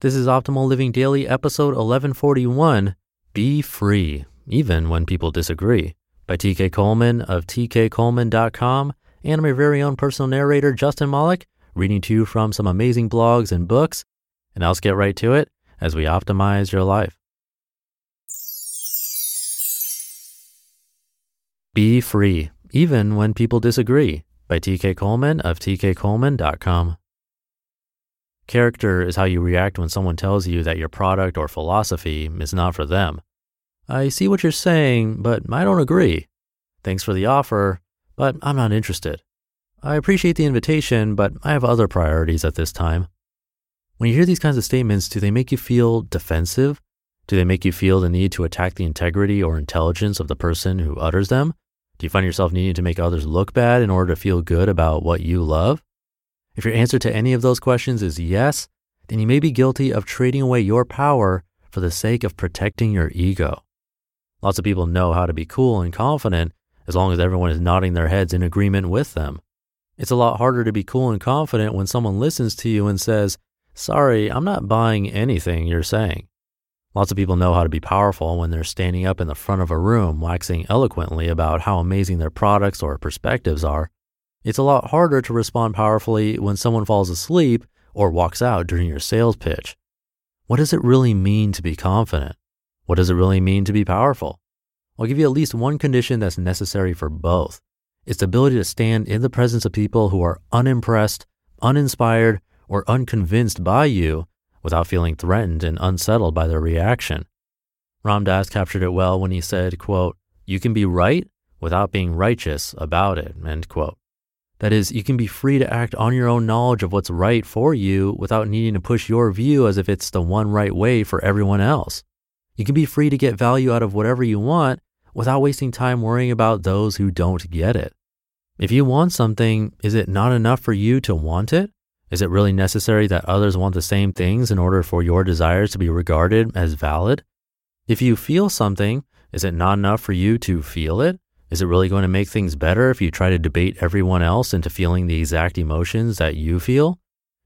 This is Optimal Living Daily, episode 1141 Be Free, even when people disagree, by TK Coleman of tkcoleman.com. And your very own personal narrator, Justin Malik, reading to you from some amazing blogs and books. And I'll get right to it as we optimize your life. Be Free, even when people disagree, by TK Coleman of tkcoleman.com. Character is how you react when someone tells you that your product or philosophy is not for them. I see what you're saying, but I don't agree. Thanks for the offer, but I'm not interested. I appreciate the invitation, but I have other priorities at this time. When you hear these kinds of statements, do they make you feel defensive? Do they make you feel the need to attack the integrity or intelligence of the person who utters them? Do you find yourself needing to make others look bad in order to feel good about what you love? If your answer to any of those questions is yes, then you may be guilty of trading away your power for the sake of protecting your ego. Lots of people know how to be cool and confident as long as everyone is nodding their heads in agreement with them. It's a lot harder to be cool and confident when someone listens to you and says, Sorry, I'm not buying anything you're saying. Lots of people know how to be powerful when they're standing up in the front of a room waxing eloquently about how amazing their products or perspectives are. It's a lot harder to respond powerfully when someone falls asleep or walks out during your sales pitch. What does it really mean to be confident? What does it really mean to be powerful? I'll give you at least one condition that's necessary for both. It's the ability to stand in the presence of people who are unimpressed, uninspired, or unconvinced by you without feeling threatened and unsettled by their reaction. Ram Dass captured it well when he said, quote, you can be right without being righteous about it, end quote. That is, you can be free to act on your own knowledge of what's right for you without needing to push your view as if it's the one right way for everyone else. You can be free to get value out of whatever you want without wasting time worrying about those who don't get it. If you want something, is it not enough for you to want it? Is it really necessary that others want the same things in order for your desires to be regarded as valid? If you feel something, is it not enough for you to feel it? Is it really going to make things better if you try to debate everyone else into feeling the exact emotions that you feel?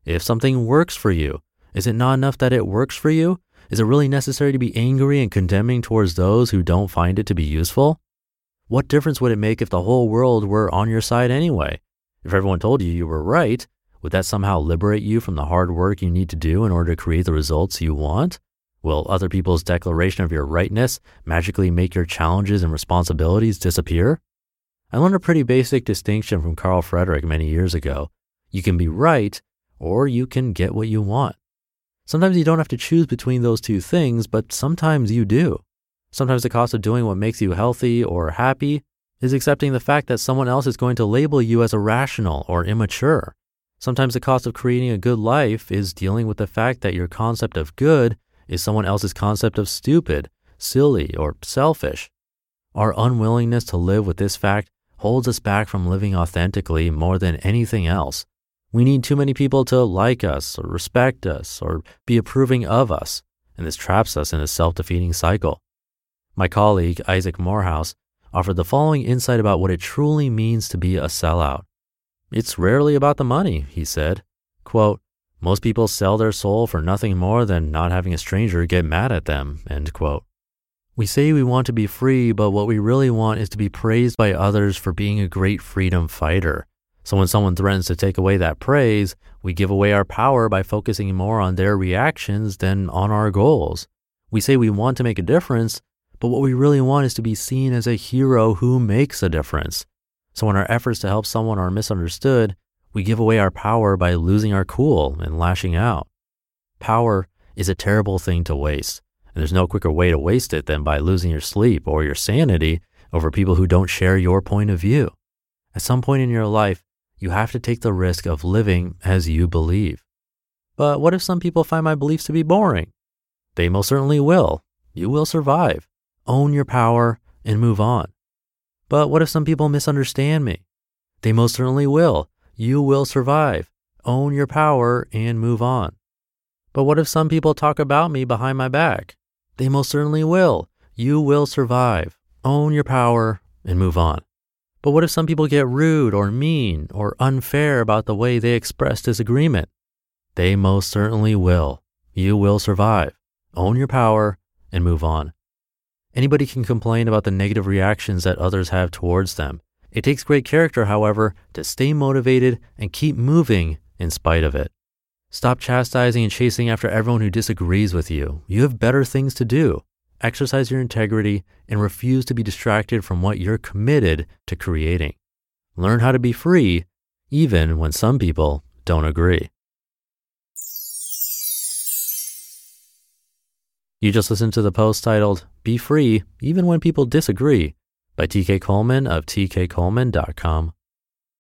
If something works for you, is it not enough that it works for you? Is it really necessary to be angry and condemning towards those who don't find it to be useful? What difference would it make if the whole world were on your side anyway? If everyone told you you were right, would that somehow liberate you from the hard work you need to do in order to create the results you want? Will other people's declaration of your rightness magically make your challenges and responsibilities disappear? I learned a pretty basic distinction from Carl Frederick many years ago. You can be right, or you can get what you want. Sometimes you don't have to choose between those two things, but sometimes you do. Sometimes the cost of doing what makes you healthy or happy is accepting the fact that someone else is going to label you as irrational or immature. Sometimes the cost of creating a good life is dealing with the fact that your concept of good is someone else's concept of stupid, silly, or selfish. Our unwillingness to live with this fact holds us back from living authentically more than anything else. We need too many people to like us or respect us or be approving of us, and this traps us in a self defeating cycle. My colleague, Isaac Morehouse, offered the following insight about what it truly means to be a sellout. It's rarely about the money, he said. Quote, most people sell their soul for nothing more than not having a stranger get mad at them. End quote. We say we want to be free, but what we really want is to be praised by others for being a great freedom fighter. So when someone threatens to take away that praise, we give away our power by focusing more on their reactions than on our goals. We say we want to make a difference, but what we really want is to be seen as a hero who makes a difference. So when our efforts to help someone are misunderstood, we give away our power by losing our cool and lashing out. Power is a terrible thing to waste, and there's no quicker way to waste it than by losing your sleep or your sanity over people who don't share your point of view. At some point in your life, you have to take the risk of living as you believe. But what if some people find my beliefs to be boring? They most certainly will. You will survive. Own your power and move on. But what if some people misunderstand me? They most certainly will. You will survive. Own your power and move on. But what if some people talk about me behind my back? They most certainly will. You will survive. Own your power and move on. But what if some people get rude or mean or unfair about the way they express disagreement? They most certainly will. You will survive. Own your power and move on. Anybody can complain about the negative reactions that others have towards them. It takes great character, however, to stay motivated and keep moving in spite of it. Stop chastising and chasing after everyone who disagrees with you. You have better things to do. Exercise your integrity and refuse to be distracted from what you're committed to creating. Learn how to be free, even when some people don't agree. You just listened to the post titled Be Free Even When People Disagree by TK Coleman of tkcoleman.com.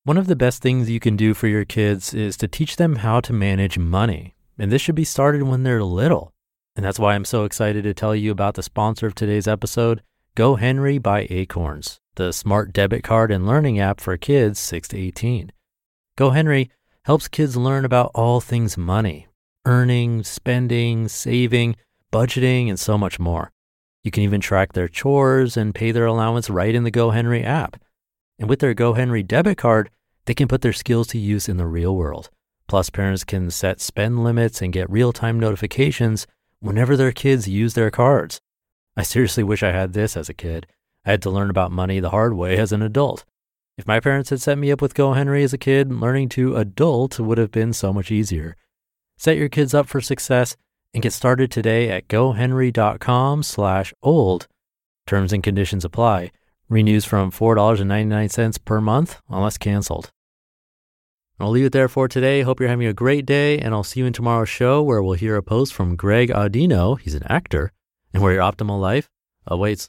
One of the best things you can do for your kids is to teach them how to manage money. And this should be started when they're little. And that's why I'm so excited to tell you about the sponsor of today's episode, GoHenry by Acorns, the smart debit card and learning app for kids 6 to 18. GoHenry helps kids learn about all things money, earning, spending, saving, budgeting, and so much more. You can even track their chores and pay their allowance right in the GoHenry app. And with their GoHenry debit card, they can put their skills to use in the real world. Plus, parents can set spend limits and get real time notifications whenever their kids use their cards. I seriously wish I had this as a kid. I had to learn about money the hard way as an adult. If my parents had set me up with GoHenry as a kid, learning to adult would have been so much easier. Set your kids up for success and get started today at gohenry.com slash old. Terms and conditions apply. Renews from $4.99 per month unless canceled. I'll leave it there for today. Hope you're having a great day, and I'll see you in tomorrow's show where we'll hear a post from Greg Audino. He's an actor, and where your optimal life awaits.